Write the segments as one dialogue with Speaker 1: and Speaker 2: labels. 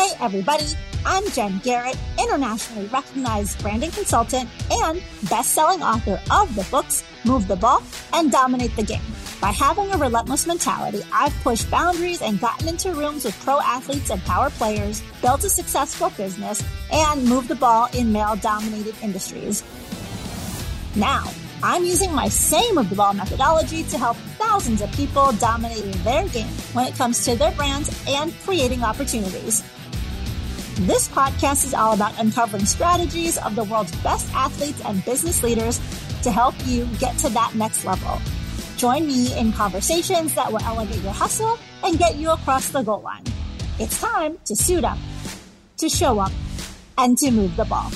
Speaker 1: Hey, everybody, I'm Jen Garrett, internationally recognized branding consultant and best selling author of the books Move the Ball and Dominate the Game. By having a relentless mentality, I've pushed boundaries and gotten into rooms with pro athletes and power players, built a successful business, and moved the ball in male dominated industries. Now, I'm using my same Move the Ball methodology to help thousands of people dominate their game when it comes to their brands and creating opportunities. This podcast is all about uncovering strategies of the world's best athletes and business leaders to help you get to that next level. Join me in conversations that will elevate your hustle and get you across the goal line. It's time to suit up, to show up, and to move the ball.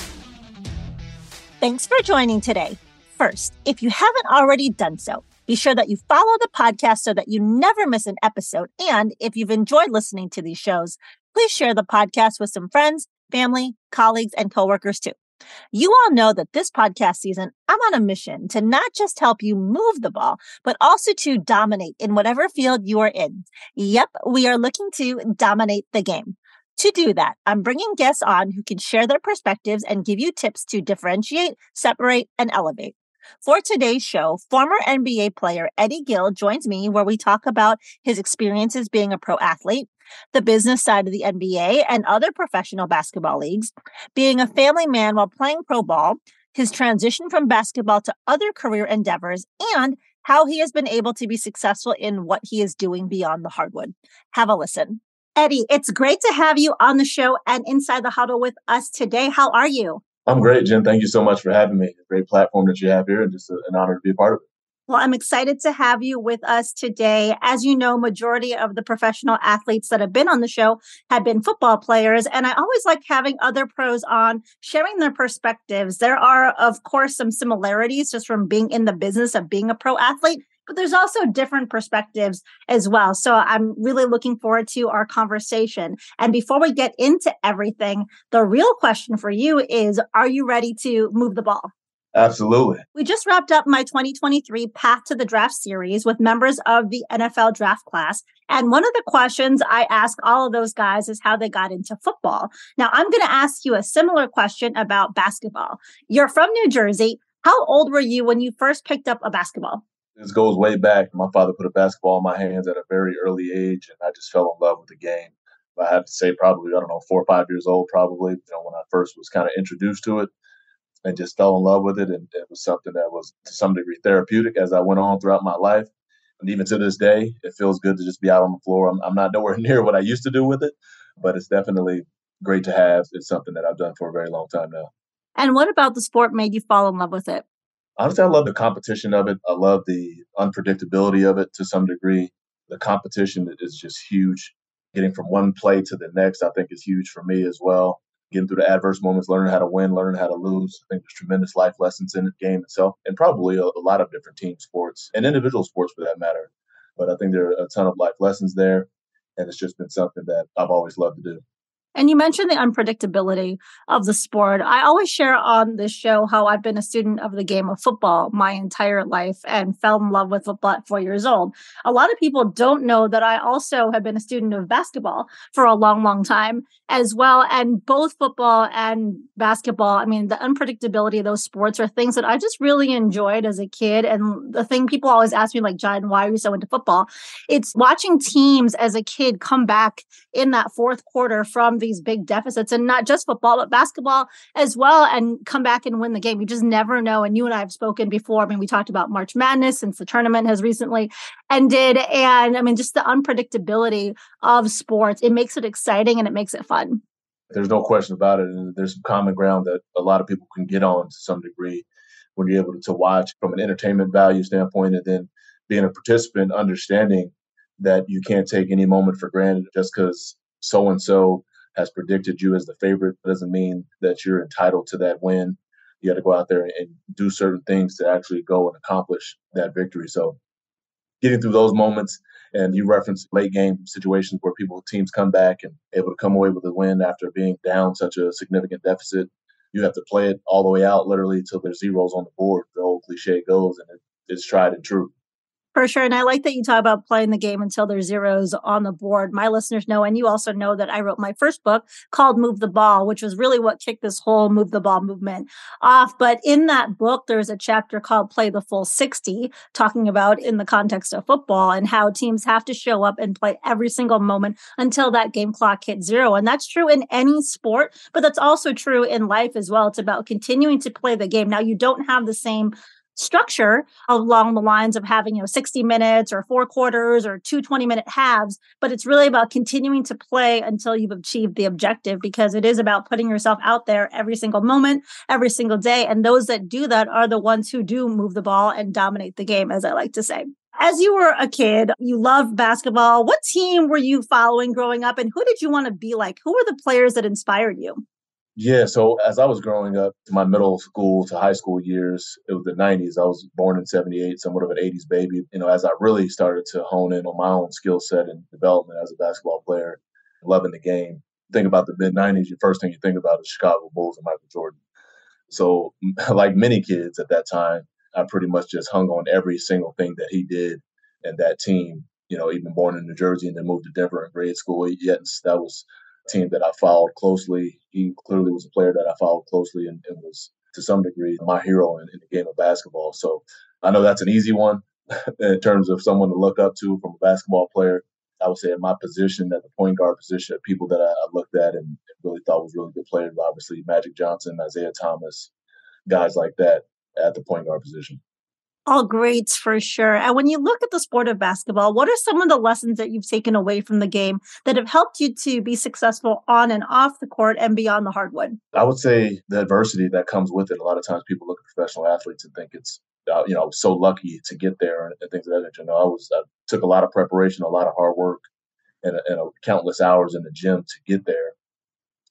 Speaker 1: Thanks for joining today. First, if you haven't already done so, be sure that you follow the podcast so that you never miss an episode. And if you've enjoyed listening to these shows, please share the podcast with some friends, family, colleagues, and coworkers too. You all know that this podcast season, I'm on a mission to not just help you move the ball, but also to dominate in whatever field you are in. Yep, we are looking to dominate the game. To do that, I'm bringing guests on who can share their perspectives and give you tips to differentiate, separate, and elevate. For today's show, former NBA player Eddie Gill joins me where we talk about his experiences being a pro athlete, the business side of the NBA and other professional basketball leagues, being a family man while playing pro ball, his transition from basketball to other career endeavors, and how he has been able to be successful in what he is doing beyond the hardwood. Have a listen. Eddie, it's great to have you on the show and inside the huddle with us today. How are you?
Speaker 2: I'm great, Jen. Thank you so much for having me. Great platform that you have here, and just an honor to be a part of it.
Speaker 1: Well, I'm excited to have you with us today. As you know, majority of the professional athletes that have been on the show have been football players. And I always like having other pros on sharing their perspectives. There are, of course, some similarities just from being in the business of being a pro athlete, but there's also different perspectives as well. So I'm really looking forward to our conversation. And before we get into everything, the real question for you is, are you ready to move the ball?
Speaker 2: Absolutely.
Speaker 1: We just wrapped up my 2023 Path to the Draft series with members of the NFL draft class. And one of the questions I ask all of those guys is how they got into football. Now, I'm going to ask you a similar question about basketball. You're from New Jersey. How old were you when you first picked up a basketball?
Speaker 2: This goes way back. My father put a basketball in my hands at a very early age, and I just fell in love with the game. I have to say, probably, I don't know, four or five years old, probably, you know, when I first was kind of introduced to it and just fell in love with it. And it was something that was to some degree therapeutic as I went on throughout my life. And even to this day, it feels good to just be out on the floor. I'm, I'm not nowhere near what I used to do with it, but it's definitely great to have. It's something that I've done for a very long time now.
Speaker 1: And what about the sport made you fall in love with it?
Speaker 2: Honestly, I love the competition of it. I love the unpredictability of it to some degree. The competition is just huge. Getting from one play to the next, I think, is huge for me as well getting through the adverse moments, learning how to win, learning how to lose. I think there's tremendous life lessons in the game itself, and probably a, a lot of different team sports and individual sports for that matter. But I think there are a ton of life lessons there, and it's just been something that I've always loved to do.
Speaker 1: And you mentioned the unpredictability of the sport. I always share on this show how I've been a student of the game of football my entire life and fell in love with football at four years old. A lot of people don't know that I also have been a student of basketball for a long, long time as well. And both football and basketball, I mean, the unpredictability of those sports are things that I just really enjoyed as a kid. And the thing people always ask me, like, Jen, why are you so into football? It's watching teams as a kid come back in that fourth quarter from these big deficits and not just football, but basketball as well and come back and win the game. You just never know. And you and I have spoken before. I mean, we talked about March Madness since the tournament has recently ended. And I mean, just the unpredictability of sports, it makes it exciting and it makes it fun.
Speaker 2: There's no question about it. And there's some common ground that a lot of people can get on to some degree when you're able to watch from an entertainment value standpoint and then being a participant, understanding that you can't take any moment for granted just because so and so has predicted you as the favorite doesn't mean that you're entitled to that win. You got to go out there and do certain things to actually go and accomplish that victory. So, getting through those moments, and you reference late game situations where people teams come back and able to come away with a win after being down such a significant deficit. You have to play it all the way out, literally, till there's zeros on the board. The old cliche goes, and it, it's tried and true.
Speaker 1: For sure. And I like that you talk about playing the game until there's zeros on the board. My listeners know, and you also know that I wrote my first book called Move the Ball, which was really what kicked this whole move the ball movement off. But in that book, there's a chapter called Play the Full 60, talking about in the context of football and how teams have to show up and play every single moment until that game clock hits zero. And that's true in any sport, but that's also true in life as well. It's about continuing to play the game. Now, you don't have the same structure along the lines of having you know 60 minutes or four quarters or two 20 minute halves but it's really about continuing to play until you've achieved the objective because it is about putting yourself out there every single moment every single day and those that do that are the ones who do move the ball and dominate the game as i like to say as you were a kid, you loved basketball. What team were you following growing up and who did you want to be like? Who were the players that inspired you?
Speaker 2: Yeah, so as I was growing up, my middle school to high school years, it was the 90s. I was born in 78, somewhat of an 80s baby. You know, as I really started to hone in on my own skill set and development as a basketball player, loving the game. Think about the mid 90s, your first thing you think about is Chicago Bulls and Michael Jordan. So, like many kids at that time, I pretty much just hung on every single thing that he did and that team. You know, even born in New Jersey and then moved to Denver in grade school. Yes, that was team that I followed closely. He clearly was a player that I followed closely and, and was to some degree my hero in, in, the game of basketball. So I know that's an easy one in terms of someone to look up to from a basketball player. I would say in my position at the point guard position, people that I, I looked at and, and really thought was really good players, obviously Magic Johnson, Isiah Thomas, guys like that at the point guard position
Speaker 1: all greats for sure. And when you look at the sport of basketball, what are some of the lessons that you've taken away from the game that have helped you to be successful on and off the court and beyond the hardwood?
Speaker 2: I would say the adversity that comes with it. A lot of times people look at professional athletes and think it's, uh, you know, so lucky to get there and, and things of that nature. No, I was, I took a lot of preparation, a lot of hard work, and, and countless hours in the gym to get there.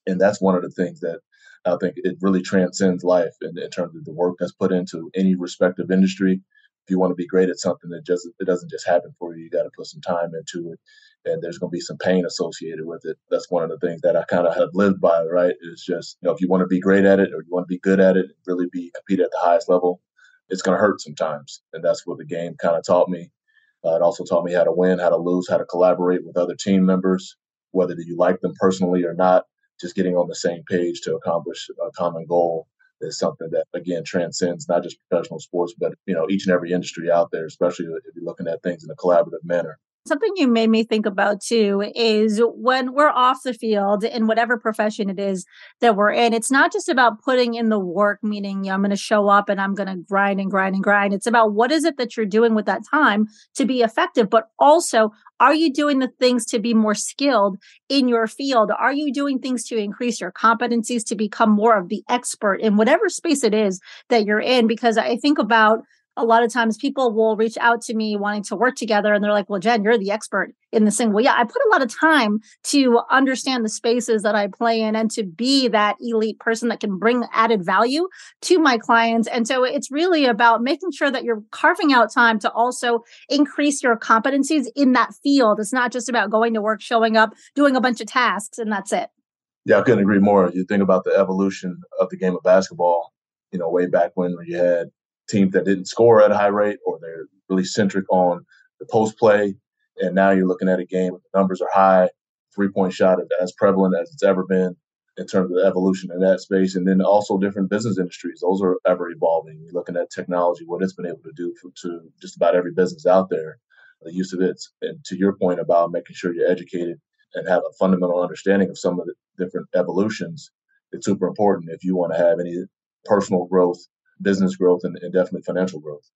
Speaker 2: And that's one of the things that I think it really transcends life in, in, terms of the work that's put into any respective industry. If you want to be great at something, it just it doesn't just happen for you. You got to put some time into it, and there's going to be some pain associated with it. That's one of the things that I kind of have lived by. Right? It's just you know if you want to be great at it or you want to be good at it, really be compete at the highest level, it's going to hurt sometimes, and that's what the game kind of taught me. Uh, it also taught me how to win, how to lose, how to collaborate with other team members, whether you like them personally or not just getting on the same page to accomplish a common goal is something that again transcends not just professional sports but you know each and every industry out there especially if you're looking at things in a collaborative manner
Speaker 1: Something you made me think about too is when we're off the field in whatever profession it is that we're in, it's not just about putting in the work, meaning you know, I'm going to show up and I'm going to grind and grind and grind. It's about what is it that you're doing with that time to be effective, but also are you doing the things to be more skilled in your field? Are you doing things to increase your competencies to become more of the expert in whatever space it is that you're in? Because I think about a lot of times people will reach out to me wanting to work together and they're like, well, Jen, you're the expert in the thing. Well, yeah, I put a lot of time to understand the spaces that I play in and to be that elite person that can bring added value to my clients. And so it's really about making sure that you're carving out time to also increase your competencies in that field. It's not just about going to work, showing up, doing a bunch of tasks, and that's it.
Speaker 2: Yeah, I couldn't agree more. You think about the evolution of the game of basketball, you know, way back when you had teams that didn't score at a high rate or they're really centric on the post play. And now you're looking at a game, where the numbers are high, three point shot as prevalent as it's ever been in terms of the evolution in that space. And then also different business industries, those are ever evolving. You're looking at technology, what it's been able to do for, to just about every business out there, the use of it. And to your point about making sure you're educated and have a fundamental understanding of some of the different evolutions, it's super important if you want to have any personal growth business growth and, and definitely financial growth.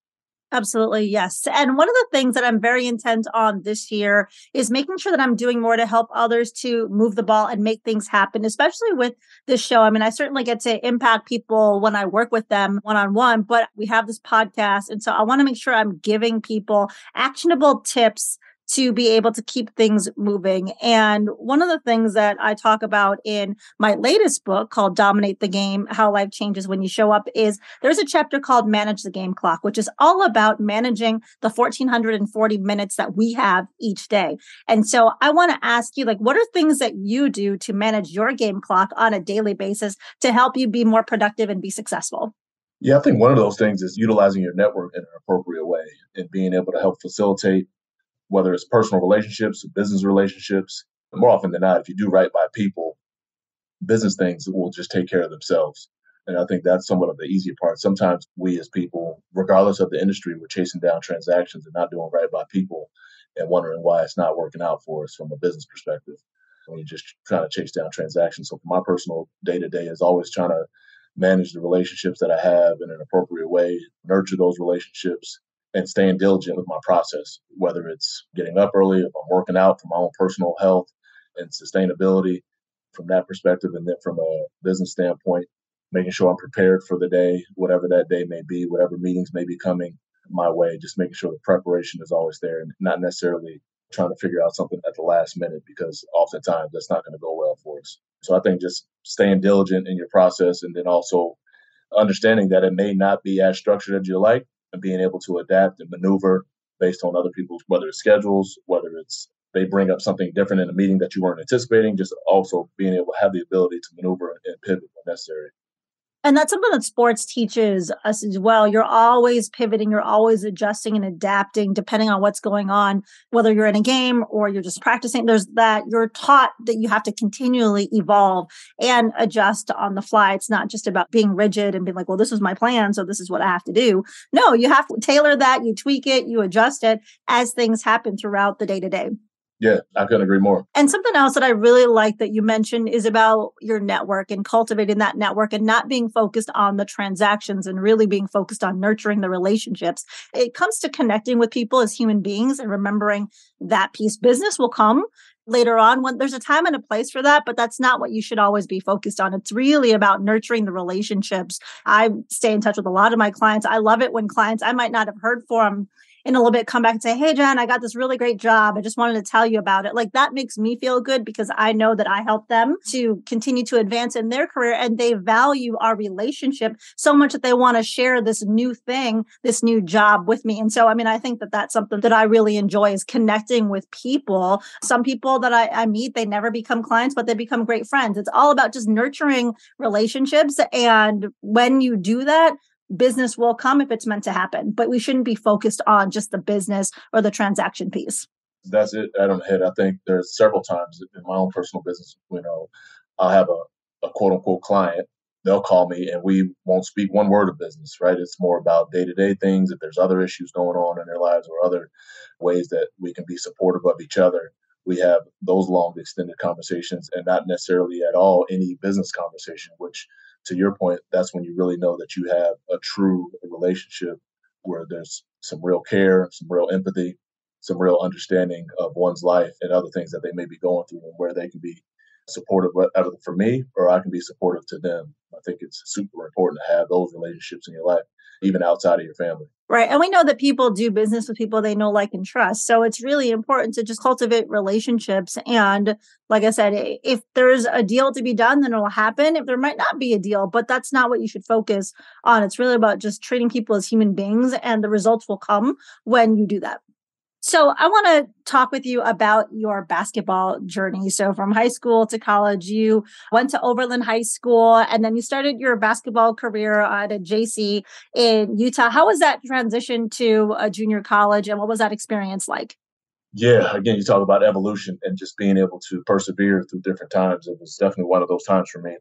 Speaker 1: Absolutely, yes. And one of the things that I'm very intent on this year is making sure that I'm doing more to help others to move the ball and make things happen, especially with this show. I mean, I certainly get to impact people when I work with them one on one, but we have this podcast. And so I want to make sure I'm giving people actionable tips to be able to keep things moving. And one of the things that I talk about in my latest book called Dominate the Game How Life Changes When You Show Up is there's a chapter called Manage the Game Clock, which is all about managing the 1440 minutes that we have each day. And so I want to ask you, like, what are things that you do to manage your game clock on a daily basis to help you be more productive and be successful?
Speaker 2: Yeah, I think one of those things is utilizing your network in an appropriate way. and being able to help facilitate whether it's personal relationships, business relationships. More often than not, if you do right by people, business things will just take care of themselves. And I think that's somewhat of the easier part. Sometimes we as people, regardless of the industry, we're chasing down transactions and not doing right by people and wondering why it's not working out for us from a business perspective. When you're just trying to chase down transactions. So for my personal day to day is always trying to manage the relationships that I have in an appropriate way, nurture those relationships, and staying diligent with my process, whether it's getting up early, if I'm working out for my own personal health and sustainability from that perspective, and then from a business standpoint, making sure I'm prepared for the day, whatever that day may be, whatever meetings may be coming my way, just making sure the preparation is always there and not necessarily trying to figure out something at the last minute because oftentimes that's not going to go well for us. So I think just staying diligent in your process and then also understanding that it may not be as structured as you like and being able to adapt and maneuver based on other people's, whether it's schedules, whether it's they bring up something different in a meeting that you weren't anticipating, just also being able to have the ability to maneuver and pivot when necessary.
Speaker 1: And that's something that sports teaches us as well. You're always pivoting, you're always adjusting and adapting depending on what's going on, whether you're in a game or you're just practicing. There's that you're taught that you have to continually evolve and adjust on the fly. It's not just about being rigid and being like, well, this is my plan, so this is what I have to do. No, you have to tailor that, you tweak it, you adjust it as things happen throughout the day to day.
Speaker 2: Yeah, I couldn't agree more.
Speaker 1: And something else that I really like that you mentioned is about your network and cultivating that network and not being focused on the transactions and really being focused on nurturing the relationships. It comes to connecting with people as human beings and remembering that piece. Business will come later on when there's a time and a place for that, but that's not what you should always be focused on. It's really about nurturing the relationships. I stay in touch with a lot of my clients. I love it when clients I might not have heard from in a little bit come back and say, Hey, Jen, I got this really great job. I just wanted to tell you about it. Like that makes me feel good because I know that I help them to continue to advance in their career and they value our relationship so much that they want to share this new thing, this new job with me. And so, I mean, I think that that's something that I really enjoy is connecting with people. Some people that I, I meet, they never become clients, but they become great friends. It's all about just nurturing relationships. And when you do that, business will come if it's meant to happen, but we shouldn't be focused on just the business or the transaction piece.
Speaker 2: That's it I don't hit. I think there's several times in my own personal business, you know, I'll have a, a quote unquote client. They'll call me and we won't speak one word of business, right? It's more about day to day things. If there's other issues going on in their lives or other ways that we can be supportive of each other, we have those long extended conversations and not necessarily at all any business conversation, which to your point, that's when you really know that you have a true relationship where there's some real care, some real empathy, some real understanding of one's life and other things that they may be going through and where they can be supportive either for me or I can be supportive to them. I think it's super important to have those relationships in your life, even outside of your family.
Speaker 1: Right. And we know that people do business with people they know, like, and trust. So it's really important to just cultivate relationships. And like I said, if there's a deal to be done, then it'll happen. If there might not be a deal, but that's not what you should focus on. It's really about just treating people as human beings, and the results will come when you do that. So I want to talk with you about your basketball journey. So from high school to college, you went to Overland High School and then you started your basketball career at a JC in Utah. How was that transition to a junior college and what was that experience like?
Speaker 2: Yeah, again, you talk about evolution and just being able to persevere through different times. It was definitely one of those times for me. I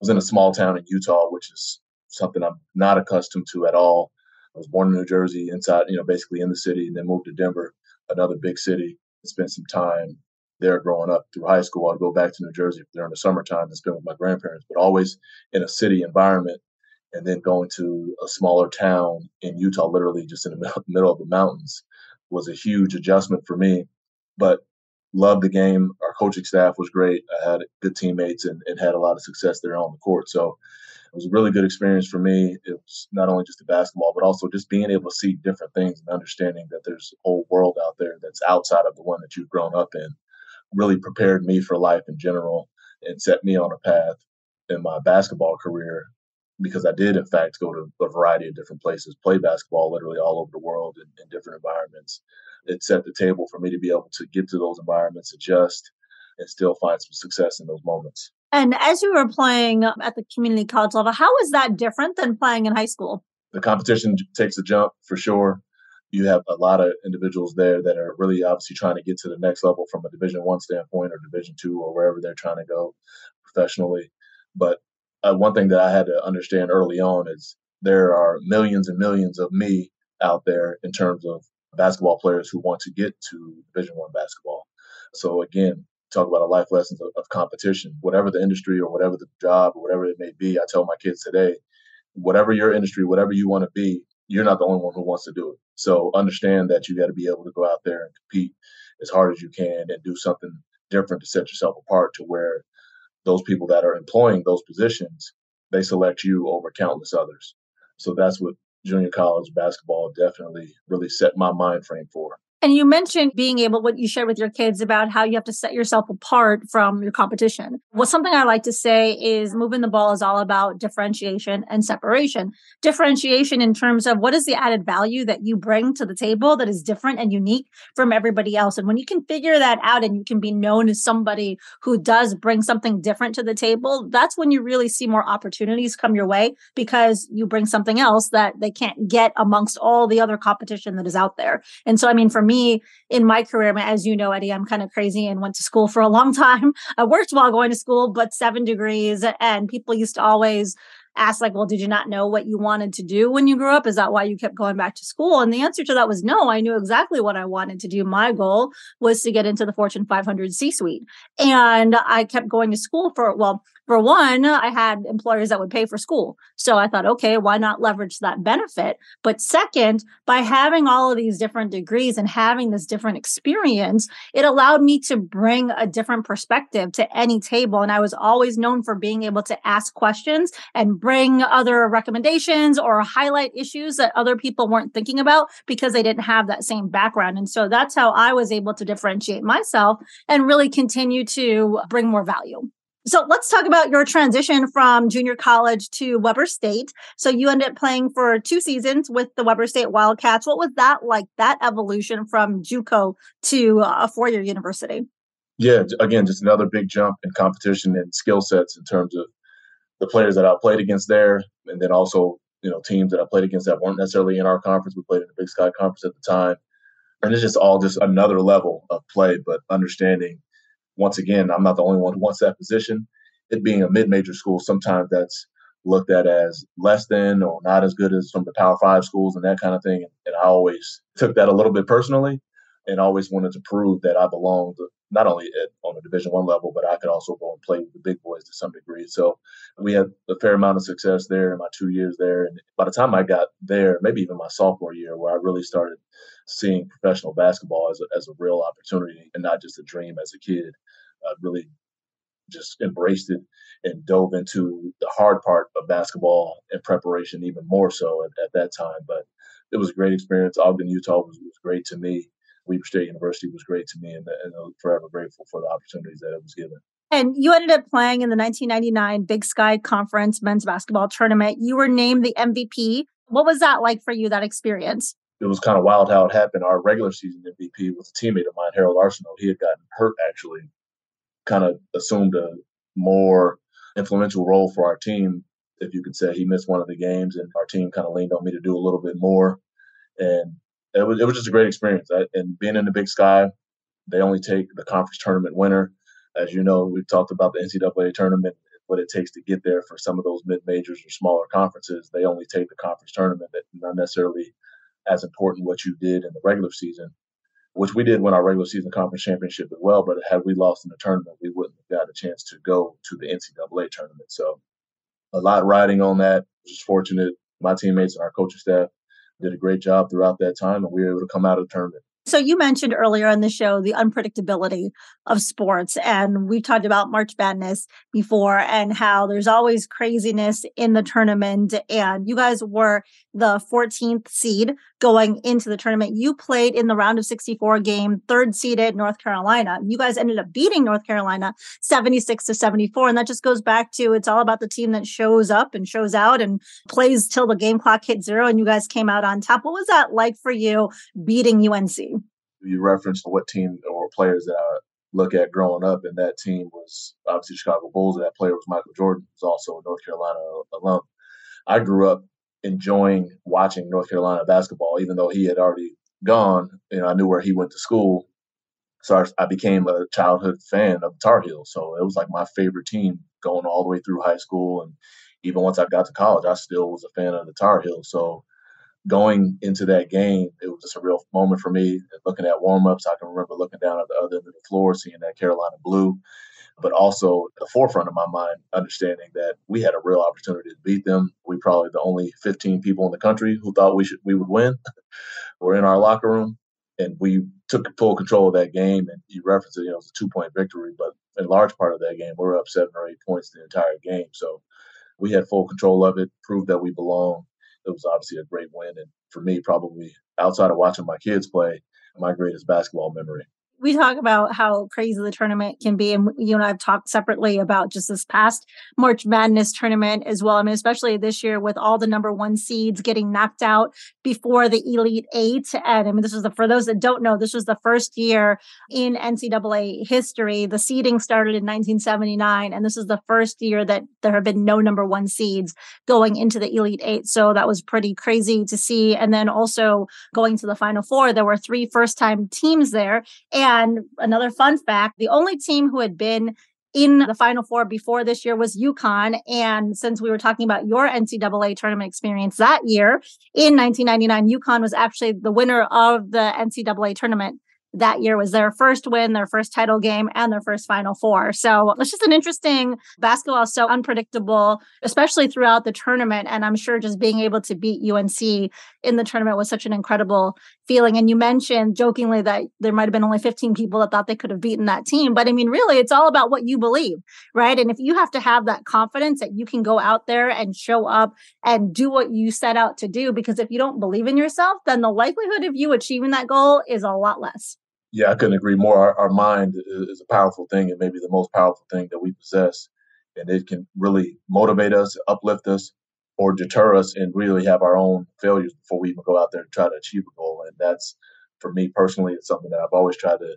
Speaker 2: was in a small town in Utah, which is something I'm not accustomed to at all. I was born in New Jersey, inside, you know, basically in the city, and then moved to Denver, another big city. And spent some time there growing up through high school. I'd go back to New Jersey during the summertime and spend with my grandparents, but always in a city environment. And then going to a smaller town in Utah, literally just in the middle of the mountains, was a huge adjustment for me. But loved the game. Our coaching staff was great. I had good teammates and, and had a lot of success there on the court. So was a really good experience for me. It was not only just the basketball, but also just being able to see different things and understanding that there's a whole world out there that's outside of the one that you've grown up in. Really prepared me for life in general and set me on a path in my basketball career because I did, in fact, go to a variety of different places, play basketball literally all over the world in, in different environments. It set the table for me to be able to get to those environments, adjust, and still find some success in those moments.
Speaker 1: And as you were playing at the community college level, how is that different than playing in high school?
Speaker 2: The competition takes a jump for sure. you have a lot of individuals there that are really obviously trying to get to the next level from a division one standpoint or division two or wherever they're trying to go professionally but uh, one thing that i had to understand early on is there are millions and millions of me out there in terms of basketball players who want to get to division one basketball so again talk about a life lessons of, of competition whatever the industry or whatever the job or whatever it may be i tell my kids today whatever your industry whatever you want to be you're not the only one who wants to do it. So understand that you got to be able to go out there and compete as hard as you can and do something different to set yourself apart to where those people that are employing those positions, they select you over countless others. So that's what junior college basketball definitely really set my mind frame for.
Speaker 1: And you mentioned being able, what you shared with your kids about how you have to set yourself apart from your competition. Well, something I like to say is moving the ball is all about differentiation and separation. Differentiation in terms of what is the added value that you bring to the table that is different and unique from everybody else. And when you can figure that out and you can be known as somebody who does bring something different to the table, that's when you really see more opportunities come your way because you bring something else that they can't get amongst all the other competition that is out there. And so, I mean, for me, me in my career, as you know, Eddie, I'm kind of crazy and went to school for a long time. I worked while going to school, but seven degrees. And people used to always ask like well did you not know what you wanted to do when you grew up is that why you kept going back to school and the answer to that was no i knew exactly what i wanted to do my goal was to get into the fortune 500 c suite and i kept going to school for well for one, I had employers that would pay for school. So I thought, okay, why not leverage that benefit? But second, by having all of these different degrees and having this different experience, it allowed me to bring a different perspective to any table. And I was always known for being able to ask questions and bring other recommendations or highlight issues that other people weren't thinking about because they didn't have that same background. And so that's how I was able to differentiate myself and really continue to bring more value. So let's talk about your transition from junior college to Weber State. So you ended up playing for two seasons with the Weber State Wildcats. What was that like, that evolution from JUCO to a four year university?
Speaker 2: Yeah, again, just another big jump in competition and skill sets in terms of the players that I played against there, and then also, you know, teams that I played against that weren't necessarily in our conference. We played in the Big Sky Conference at the time. And it's just all just another level of play, but understanding – once again, I'm not the only one who wants that position. It being a mid-major school, sometimes that's looked at as less than or not as good as some of the Power Five schools and that kind of thing. And I always took that a little bit personally, and always wanted to prove that I belonged not only at, on a Division One level, but I could also go and play with the big boys to some degree. So we had a fair amount of success there in my two years there. And by the time I got there, maybe even my sophomore year, where I really started seeing professional basketball as a, as a real opportunity and not just a dream as a kid, I really just embraced it and dove into the hard part of basketball and preparation even more so at, at that time. But it was a great experience. Ogden, Utah was, was great to me. Weber State University was great to me, and, and I'm forever grateful for the opportunities that it was given.
Speaker 1: And you ended up playing in the 1999 Big Sky Conference men's basketball tournament. You were named the MVP. What was that like for you, that experience?
Speaker 2: It was kind of wild how it happened. Our regular season MVP was a teammate of mine, Harold Arceneaux. He had gotten hurt actually, kind of assumed a more influential role for our team, if you could say. He missed one of the games, and our team kind of leaned on me to do a little bit more. And it was it was just a great experience. And being in the Big Sky, they only take the conference tournament winner. As you know, we've talked about the NCAA tournament, what it takes to get there for some of those mid majors or smaller conferences. They only take the conference tournament, that not necessarily as important what you did in the regular season, which we did win our regular season conference championship as well. But had we lost in the tournament, we wouldn't have got a chance to go to the NCAA tournament. So a lot riding on that. Just fortunate. My teammates and our coaching staff did a great job throughout that time, and we were able to come out of the tournament.
Speaker 1: So you mentioned earlier on the show the unpredictability of sports and we've talked about March Madness before and how there's always craziness in the tournament and you guys were the 14th seed going into the tournament. You played in the round of 64 game, third seeded North Carolina. You guys ended up beating North Carolina 76 to 74 and that just goes back to it's all about the team that shows up and shows out and plays till the game clock hits zero and you guys came out on top. What was that like for you beating UNC?
Speaker 2: you referenced what team or players that I look at growing up, and that team was obviously Chicago Bulls. And that player was Michael Jordan, who's also a North Carolina alum. I grew up enjoying watching North Carolina basketball, even though he had already gone, you know, I knew where he went to school. So I, became a childhood fan of Tar Heels. So it was like my favorite team going all the way through high school. And even once I got to college, I still was a fan of the Tar Heels. So going into that game, it was just a real moment for me. Looking at warmups, I can remember looking down at the other end of the floor, seeing that Carolina blue, but also at the forefront of my mind, understanding that we had a real opportunity to beat them. We probably the only 15 people in the country who thought we should we would win. We're in our locker room, and we took full control of that game. And you referenced it, you know, it was a two point victory, but in large part of that game, we were up seven or eight points the entire game. So we had full control of it, proved that we belong it was obviously a great win. And for me, probably outside of watching my kids play, my greatest basketball memory
Speaker 1: we talk about how crazy the tournament can be. And you and I have talked separately about just this past March Madness tournament as well. I mean, especially this year with all the number one seeds getting knocked out before the Elite Eight. And I mean, this was the, for those that don't know, this was the first year in NCAA history. The seeding started in 1979. And this is the first year that there have been no number one seeds going into the Elite Eight. So that was pretty crazy to see. And then also going to the Final Four, there were three first time teams there. And and another fun fact the only team who had been in the Final Four before this year was UConn. And since we were talking about your NCAA tournament experience that year in 1999, UConn was actually the winner of the NCAA tournament that year was their first win, their first title game, and their first Final Four. So it's just an interesting basketball so unpredictable, especially throughout the tournament. And I'm sure just being able to beat UNC in the tournament was such an incredible feeling. And you mentioned jokingly that there might have been only 15 people that thought they could have beaten that team. But I mean, really, it's all about what you believe, right? And if you have to have that confidence that you can go out there and show up and do what you set out to do, because if you don't believe in yourself, then the likelihood of you achieving that goal is a lot less
Speaker 2: yeah, I couldn't agree more. Our, our mind is, a powerful thing and maybe the most powerful thing that we possess. And it can really motivate us, uplift us, or deter us and really have our own failures before we even go out there and try to achieve a goal. And that's, for me personally, it's something that I've always tried to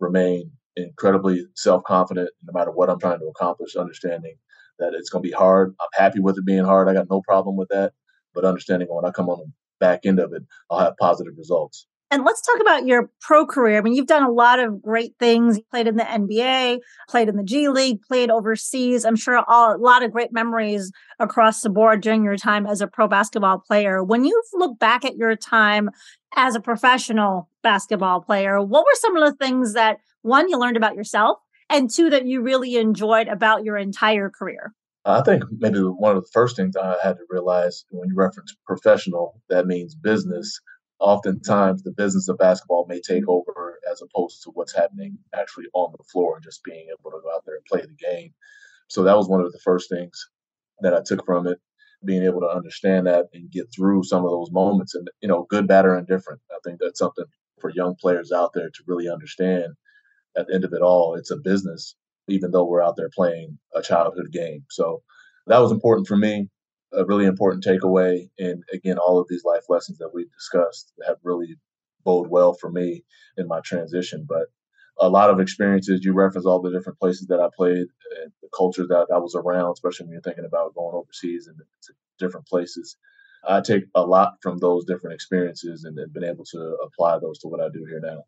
Speaker 2: remain incredibly self confident no matter what I'm trying to accomplish, understanding that it's going to be hard. I'm happy with it being hard. I got no problem with that. But understanding when I come on the back end of it, I'll have positive results.
Speaker 1: And let's talk about your pro career. I mean, you've done a lot of great things. You played in the NBA, played in the G League, played overseas. I'm sure all, a lot of great memories across the board during your time as a pro basketball player. When you look back at your time as a professional basketball player, what were some of the things that one, you learned about yourself, and two, that you really enjoyed about your entire career?
Speaker 2: I think maybe one of the first things I had to realize when you reference professional, that means business oftentimes the business of basketball may take over as opposed to what's happening actually on the floor and just being able to go out there and play the game. So that was one of the first things that I took from it, being able to understand that and get through some of those moments and, you know, good, bad, or indifferent. I think that's something for young players out there to really understand. At the end of it all, it's a business, even though we're out there playing a childhood game. So that was important for me a really important takeaway. And again, all of these life lessons that we've discussed have really bode well for me in my transition. But a lot of experiences, you reference all the different places that I played and the culture that I was around, especially when you're thinking about going overseas and different places. I take a lot from those different experiences and, and been able to apply those to what I do here now.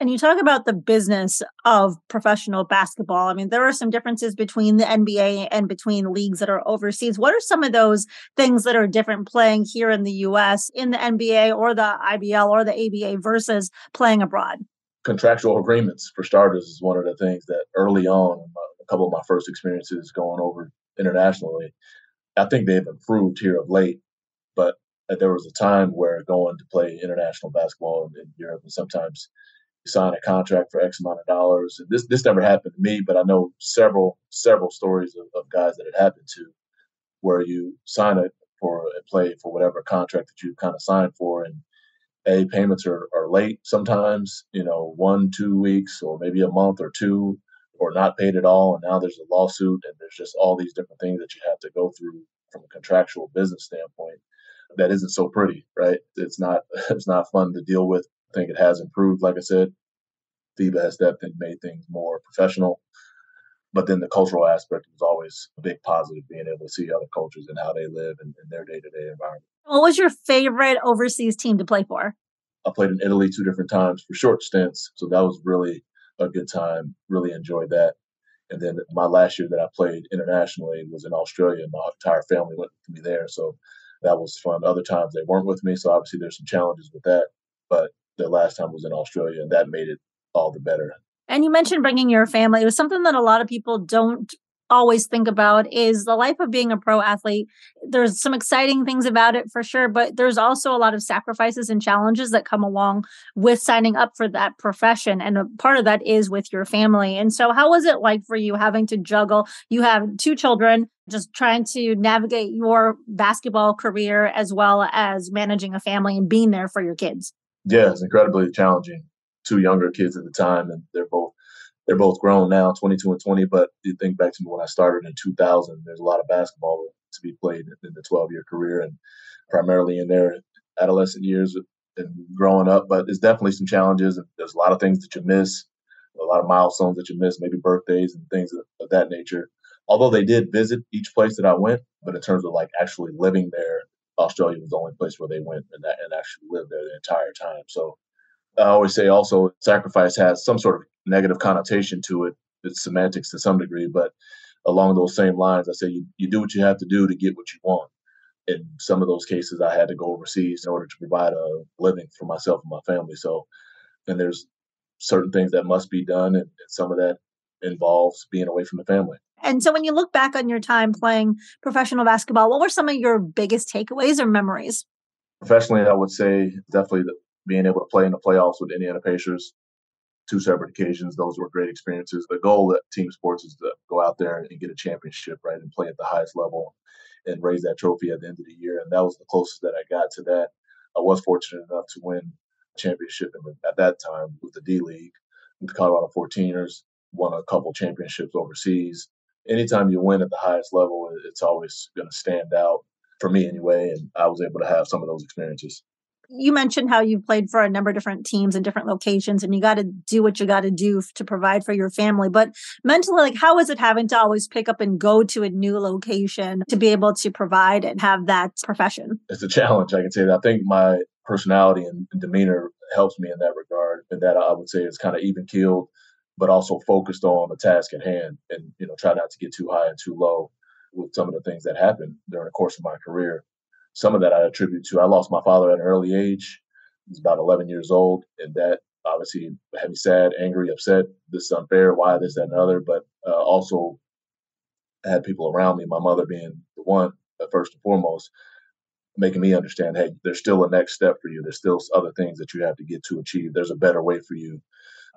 Speaker 1: And you talk about the business of professional basketball. I mean, there are some differences between the NBA and between leagues that are overseas. What are some of those things that are different playing here in the US in the NBA or the IBL or the ABA versus playing abroad?
Speaker 2: Contractual agreements, for starters, is one of the things that early on, a couple of my first experiences going over internationally, I think they've improved here of late. But uh, there was a time where going to play international basketball in Europe and sometimes sign a contract for X amount of dollars. And this this never happened to me, but I know several several stories of, of guys that it happened to, where you sign it for a play for whatever contract that you kind of signed for, and a payments are, are late sometimes, you know, one two weeks or maybe a month or two, or not paid at all, and now there's a lawsuit, and there's just all these different things that you have to go through from a contractual business standpoint that isn't so pretty, right? It's not it's not fun to deal with think it has improved. Like I said, FIBA has stepped and made things more professional. But then the cultural aspect was always a big positive, being able to see other cultures and how they live in, in their day to day environment.
Speaker 1: What was your favorite overseas team to play for?
Speaker 2: I played in Italy two different times for short stints. So that was really a good time. Really enjoyed that. And then my last year that I played internationally was in Australia. My entire family went with me there. So that was fun. Other times they weren't with me. So obviously there's some challenges with that. But the last time was in Australia and that made it all the better.
Speaker 1: And you mentioned bringing your family. It was something that a lot of people don't always think about is the life of being a pro athlete. There's some exciting things about it for sure, but there's also a lot of sacrifices and challenges that come along with signing up for that profession. And a part of that is with your family. And so, how was it like for you having to juggle? You have two children, just trying to navigate your basketball career as well as managing a family and being there for your kids.
Speaker 2: Yeah, it's incredibly challenging. Two younger kids at the time, and they're both they're both grown now, 22 and 20. But you think back to when I started in 2000, there's a lot of basketball to be played in the 12 year career and primarily in their adolescent years and growing up. But there's definitely some challenges. There's a lot of things that you miss, a lot of milestones that you miss, maybe birthdays and things of, of that nature. Although they did visit each place that I went, but in terms of like actually living there, Australia was the only place where they went and, that, and actually lived there the entire time. So I always say also sacrifice has some sort of negative connotation to it. It's semantics to some degree, but along those same lines, I say you, you do what you have to do to get what you want. In some of those cases, I had to go overseas in order to provide a living for myself and my family. So, and there's certain things that must be done, and, and some of that involves being away from the family.
Speaker 1: And so, when you look back on your time playing professional basketball, what were some of your biggest takeaways or memories?
Speaker 2: Professionally, I would say definitely the, being able to play in the playoffs with Indiana Pacers two separate occasions. Those were great experiences. The goal at team sports is to go out there and get a championship, right, and play at the highest level and raise that trophy at the end of the year. And that was the closest that I got to that. I was fortunate enough to win a championship at that time with the D League with the Colorado 14ers, won a couple championships overseas. Anytime you win at the highest level, it's always going to stand out for me anyway. And I was able to have some of those experiences
Speaker 1: you mentioned how you played for a number of different teams in different locations and you got to do what you got to do to provide for your family but mentally like how is it having to always pick up and go to a new location to be able to provide and have that profession
Speaker 2: it's a challenge i can say that i think my personality and demeanor helps me in that regard and that i would say is kind of even keeled but also focused on the task at hand and you know try not to get too high and too low with some of the things that happened during the course of my career some of that I attribute to I lost my father at an early age. He was about 11 years old, and that obviously had me sad, angry, upset. This is unfair. Why this, that, and other. But uh, also had people around me, my mother being the one, uh, first and foremost, making me understand, hey, there's still a next step for you. There's still other things that you have to get to achieve. There's a better way for you.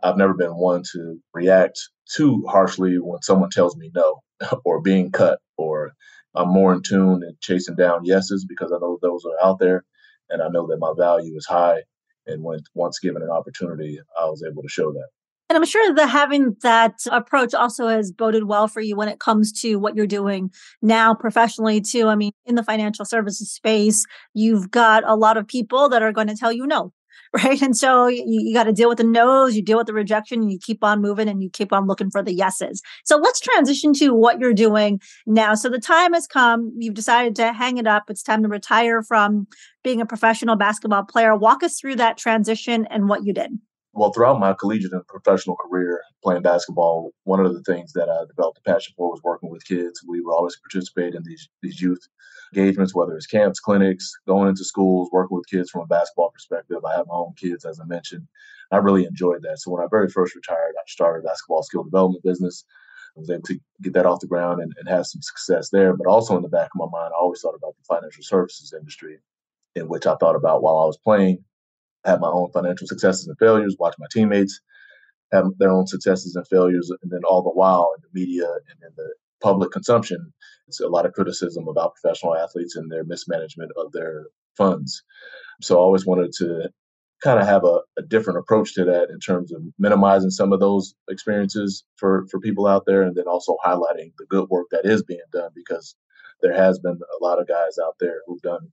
Speaker 2: I've never been one to react too harshly when someone tells me no or being cut or I'm more in tune and chasing down yeses because I know those are out there, and I know that my value is high. And when once given an opportunity, I was able to show that.
Speaker 1: And I'm sure that having that approach also has boded well for you when it comes to what you're doing now professionally, too. I mean, in the financial services space, you've got a lot of people that are going to tell you no. right? And so you, you got to deal with the no's, you deal with the rejection, and you keep on moving and you keep on looking for the yeses. So let's transition to what you're doing now. So the time has come. You've decided to hang it up. It's time to retire from being a professional basketball player. Walk us through that transition and what you did
Speaker 2: well, throughout my collegiate and professional career playing basketball, one of the things that I developed a passion for was working with kids. We would always participate in these these youth engagements, whether it's camps, clinics, going into schools, working with kids from a basketball perspective. I have my own kids, as I mentioned. I really enjoyed that. So when I very first retired, I started a basketball skill development business. I was able to get that off the ground and, and have some success there. But also in the back of my mind, I always thought about the financial services industry, in which I thought about while I was playing had my own financial successes and failures, watch my teammates have their own successes and failures, and then all the while in the media and in the public consumption, it's a lot of criticism about professional athletes and their mismanagement of their funds. So I always wanted to kind of have a, a, different approach to that in terms of minimizing some of those experiences for, for people out there and then also highlighting the good work that is being done because there has been a lot of guys out there who've done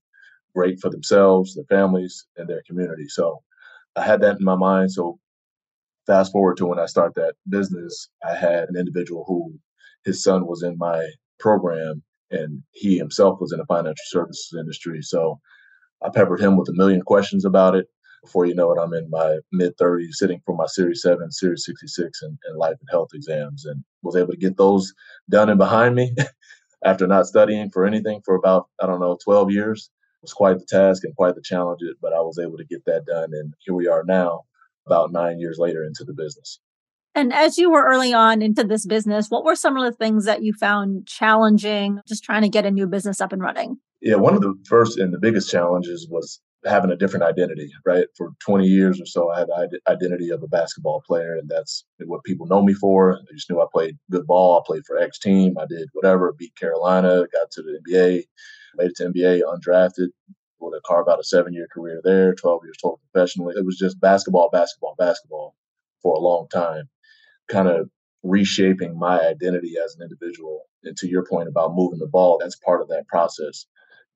Speaker 2: great for themselves, their families, and their community. So I had that in my mind. So fast forward to when I start that business, I had an individual who his son was in my program and he himself was in the financial services industry. So I peppered him with a million questions about it. Before you know it, I'm in my mid 30s, sitting for my Series 7, Series 66, and, and life and health exams, and was able to get those done and behind me after not studying for anything for about, I don't know, 12 years. Was quite the task and quite the challenge, but I was able to get that done. And here we are now, about nine years later into the business.
Speaker 1: And as you were early on into this business, what were some of the things that you found challenging just trying to get a new business up and running?
Speaker 2: Yeah, one of the first and the biggest challenges was having a different identity, right? For 20 years or so, I had the identity of a basketball player, and that's what people know me for. They just knew I played good ball. I played for X team. I did whatever, beat Carolina, got to the NBA, made it to NBA undrafted, able to carve out a seven year career there, 12 years total professionally. It was just basketball, basketball, basketball for a long time kind of reshaping my identity as an individual. And to your point about moving the ball, that's part of that process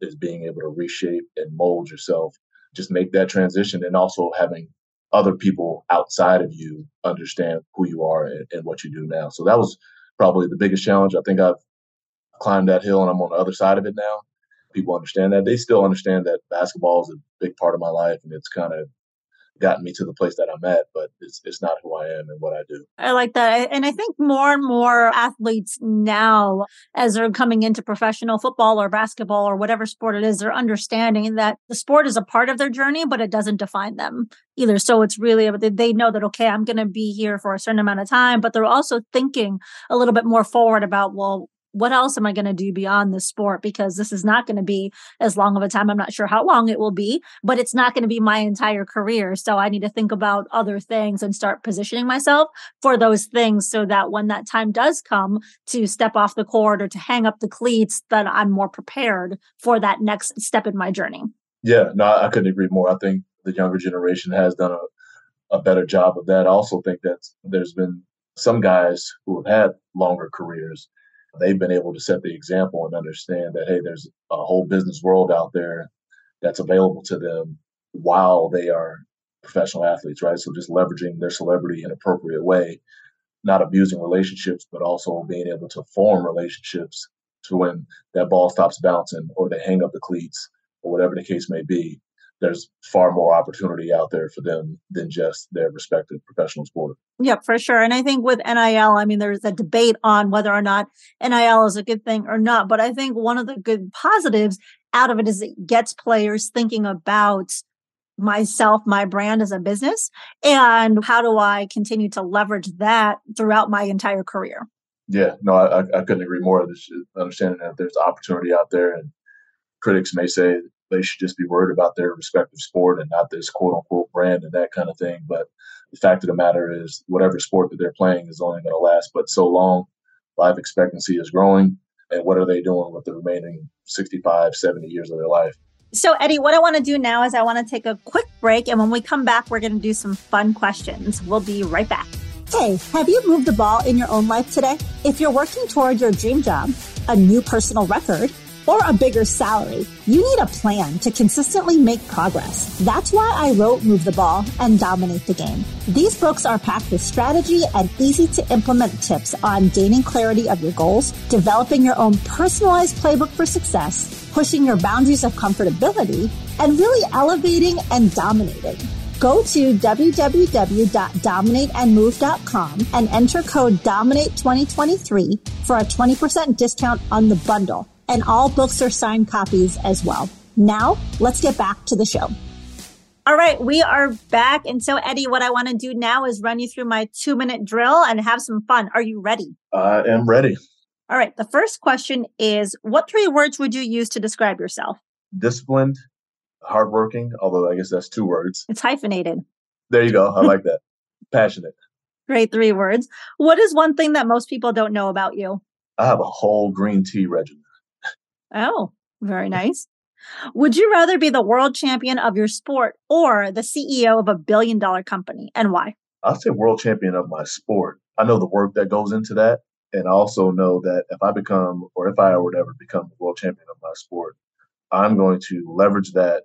Speaker 2: is being able to reshape and mold yourself. Just make that transition and also having other people outside of you understand who you are and, and what you do now. So that was probably the biggest challenge. I think I've climbed that hill and I'm on the other side of it now. People understand that. They still understand that basketball is a big part of my life and it's kind of gotten me to the place that I'm at, but it's it's not who I am and what I do.
Speaker 1: I like that. And I think more and more athletes now, as they're coming into professional football or basketball or whatever sport it is, they're understanding that the sport is a part of their journey, but it doesn't define them either. So it's really, uh, they know that, okay, I'm going to be here for a certain amount of time, but they're also thinking a little bit more forward about, well, what else am I going to do beyond this sport? Because this is not going to be as long of a time. I'm not sure how long it will be, but it's not going to be my entire career. So I need to think about other things and start positioning myself for those things so that when that time does come to step off the court or to hang up the cleats, that I'm more prepared for that next step in my journey.
Speaker 2: Yeah, no, I couldn't agree more. I think the younger generation has done a, a better job of that. I also think that there's been some guys who have had longer careers they've been able to set the example and understand that hey there's a whole business world out there that's available to them while they are professional athletes right? So just leveraging their celebrity in an appropriate way not abusing relationships but also being able to form relationships to when that ball stops bouncing or they hang up the cleats or whatever the case may be there's far more opportunity out there for them than just their respective professional sport.
Speaker 1: Yeah, for sure. And I think with NIL, I mean, there's a debate on whether or not NIL is a good thing or not. But I think one of the good positives out of it is it gets players thinking about myself, my brand as a business, and how do I continue to leverage that throughout my entire career.
Speaker 2: Yeah, no, I, I couldn't agree more. Uh, understanding that there's opportunity out there, and critics may say they should just be worried about their respective sport and not this quote unquote brand and that kind of thing. But the fact of the matter is, whatever sport that they're playing is only going to last but so long. Life expectancy is growing. And what are they doing with the remaining 65, 70 years of their life?
Speaker 1: So, Eddie, what I want to do now is I want to take a quick break. And when we come back, we're going to do some fun questions. We'll be right back. Hey, have you moved the ball in your own life today? If you're working toward your dream job, a new personal record, or a bigger salary, you need a plan to consistently make progress. That's why I wrote Move the Ball and Dominate the Game. These books are packed with strategy and easy to implement tips on gaining clarity of your goals, developing your own personalized playbook for success, pushing your boundaries of comfortability, and really elevating and dominating. Go to www.dominateandmove.com and enter code DOMINATE2023 for a 20% discount on the bundle and all books are signed copies as well. Now, let's get back to the show. All right, we are back. And so, Eddie, what I want to do now is run you through my two minute drill and have some fun. Are you ready?
Speaker 2: I am ready.
Speaker 1: All right, the first question is What three words would you use to describe yourself?
Speaker 2: Disciplined, hardworking, although I guess that's two words.
Speaker 1: It's hyphenated.
Speaker 2: There you go. I like that. Passionate.
Speaker 1: Great three words. What is one thing that most people don't know about you?
Speaker 2: I have a whole green tea regimen.
Speaker 1: Oh, very nice. Would you rather be the world champion of your sport or the CEO of a billion dollar company and why?
Speaker 2: I'll say world champion of my sport. I know the work that goes into that. And I also know that if I become, or if I would ever become the world champion of my sport, I'm going to leverage that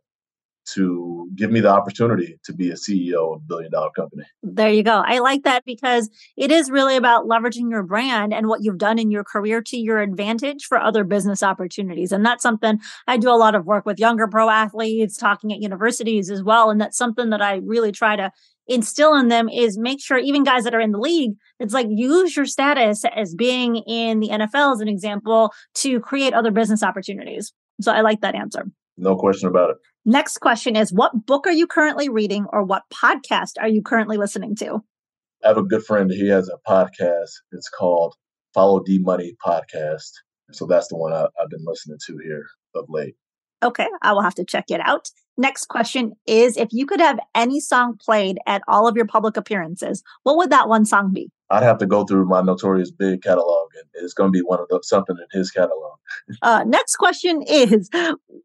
Speaker 2: to give me the opportunity to be a CEO of a billion dollar company.
Speaker 1: There you go. I like that because it is really about leveraging your brand and what you've done in your career to your advantage for other business opportunities. And that's something I do a lot of work with younger pro athletes, talking at universities as well. And that's something that I really try to instill in them is make sure even guys that are in the league, it's like use your status as being in the NFL as an example to create other business opportunities. So I like that answer.
Speaker 2: No question about it.
Speaker 1: Next question is What book are you currently reading or what podcast are you currently listening to?
Speaker 2: I have a good friend. He has a podcast. It's called Follow D Money Podcast. So that's the one I, I've been listening to here of late.
Speaker 1: Okay, I will have to check it out. Next question is If you could have any song played at all of your public appearances, what would that one song be?
Speaker 2: I'd have to go through my Notorious B.I.G. catalog, and it's going to be one of the something in his catalog.
Speaker 1: uh, next question is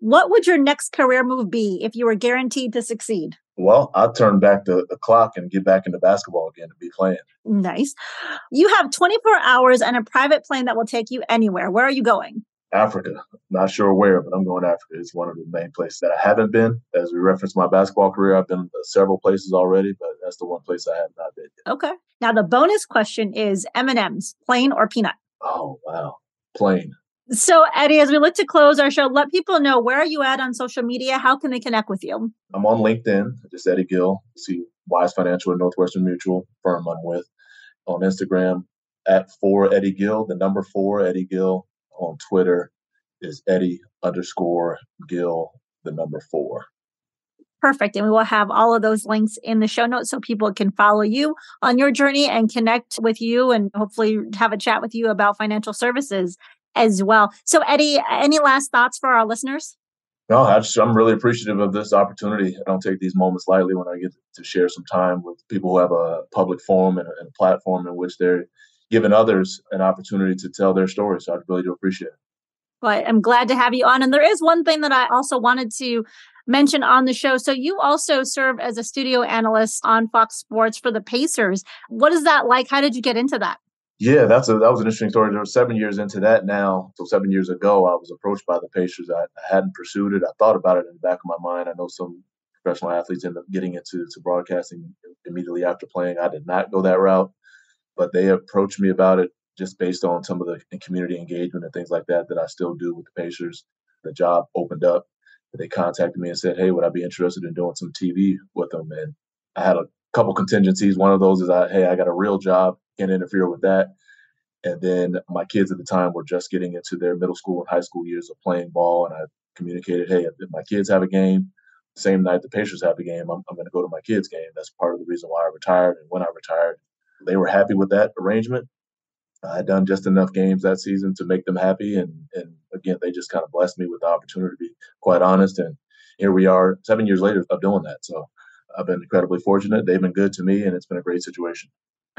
Speaker 1: What would your next career move be if you were guaranteed to succeed?
Speaker 2: Well, I'd turn back the, the clock and get back into basketball again and be playing.
Speaker 1: Nice. You have 24 hours and a private plane that will take you anywhere. Where are you going?
Speaker 2: Africa. Not sure where, but I'm going to Africa. It's one of the main places that I haven't been. As we referenced my basketball career, I've been several places already, but that's the one place I have not been.
Speaker 1: Yet. Okay. Now the bonus question is M&Ms, plain or peanut?
Speaker 2: Oh, wow. Plain.
Speaker 1: So, Eddie, as we look to close our show, let people know where are you at on social media? How can they connect with you?
Speaker 2: I'm on LinkedIn, just Eddie Gill. See Wise Financial and Northwestern Mutual firm I'm with. On Instagram, at four Eddie Gill, the number four Eddie Gill on Twitter is Eddie underscore Gill, the number four.
Speaker 1: Perfect. And we will have all of those links in the show notes so people can follow you on your journey and connect with you and hopefully have a chat with you about financial services as well. So, Eddie, any last thoughts for our listeners?
Speaker 2: No, I'm really appreciative of this opportunity. I don't take these moments lightly when I get to share some time with people who have a public forum and a platform in which they're giving others an opportunity to tell their story. So I really do appreciate it.
Speaker 1: Well, I'm glad to have you on. And there is one thing that I also wanted to mention on the show. So you also serve as a studio analyst on Fox Sports for the Pacers. What is that like? How did you get into that?
Speaker 2: Yeah, that's a that was an interesting story. There was seven years into that now. So seven years ago, I was approached by the Pacers. I, I hadn't pursued it. I thought about it in the back of my mind. I know some professional athletes end up getting into to broadcasting immediately after playing. I did not go that route but they approached me about it just based on some of the community engagement and things like that that I still do with the Pacers. The job opened up. They contacted me and said, "Hey, would I be interested in doing some TV with them?" And I had a couple contingencies. One of those is, I, "Hey, I got a real job. Can't interfere with that." And then my kids at the time were just getting into their middle school and high school years of playing ball, and I communicated, "Hey, if my kids have a game, same night the Pacers have a game, I'm, I'm going to go to my kids' game. That's part of the reason why I retired and when I retired they were happy with that arrangement. I had done just enough games that season to make them happy, and and again, they just kind of blessed me with the opportunity to be quite honest. And here we are, seven years later, of doing that. So I've been incredibly fortunate. They've been good to me, and it's been a great situation.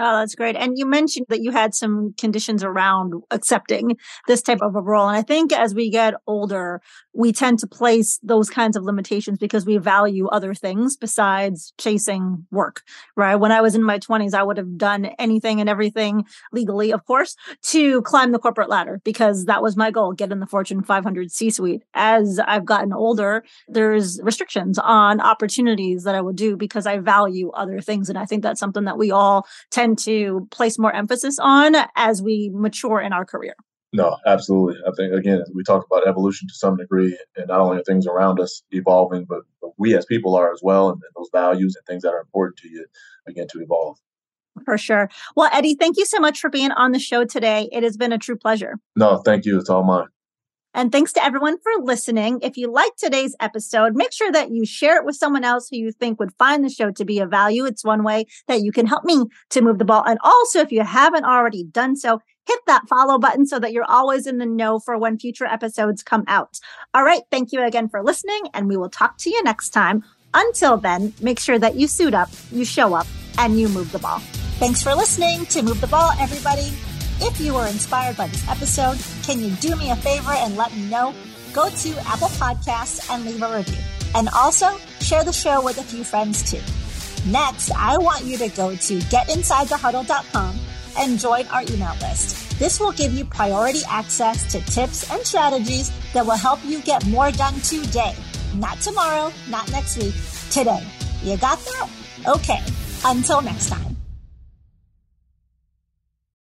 Speaker 1: Oh, that's great. And you mentioned that you had some conditions around accepting this type of a role. And I think as we get older, we tend to place those kinds of limitations because we value other things besides chasing work, right? When I was in my 20s, I would have done anything and everything legally, of course, to climb the corporate ladder because that was my goal, get in the Fortune 500 C suite. As I've gotten older, there's restrictions on opportunities that I will do because I value other things. And I think that's something that we all tend tend to place more emphasis on as we mature in our career.
Speaker 2: No, absolutely. I think again, we talked about evolution to some degree, and not only are things around us evolving, but, but we as people are as well, and, and those values and things that are important to you begin to evolve.
Speaker 1: For sure. Well, Eddie, thank you so much for being on the show today. It has been a true pleasure.
Speaker 2: No, thank you. It's all mine.
Speaker 1: And thanks to everyone for listening. If you like today's episode, make sure that you share it with someone else who you think would find the show to be of value. It's one way that you can help me to move the ball. And also, if you haven't already done so, hit that follow button so that you're always in the know for when future episodes come out. All right. Thank you again for listening, and we will talk to you next time. Until then, make sure that you suit up, you show up, and you move the ball. Thanks for listening to Move the Ball, everybody. If you were inspired by this episode, can you do me a favor and let me know? Go to Apple Podcasts and leave a review. And also share the show with a few friends too. Next, I want you to go to getinsidethehuddle.com and join our email list. This will give you priority access to tips and strategies that will help you get more done today Not tomorrow, not next week, today. You got that? Okay. Until next time.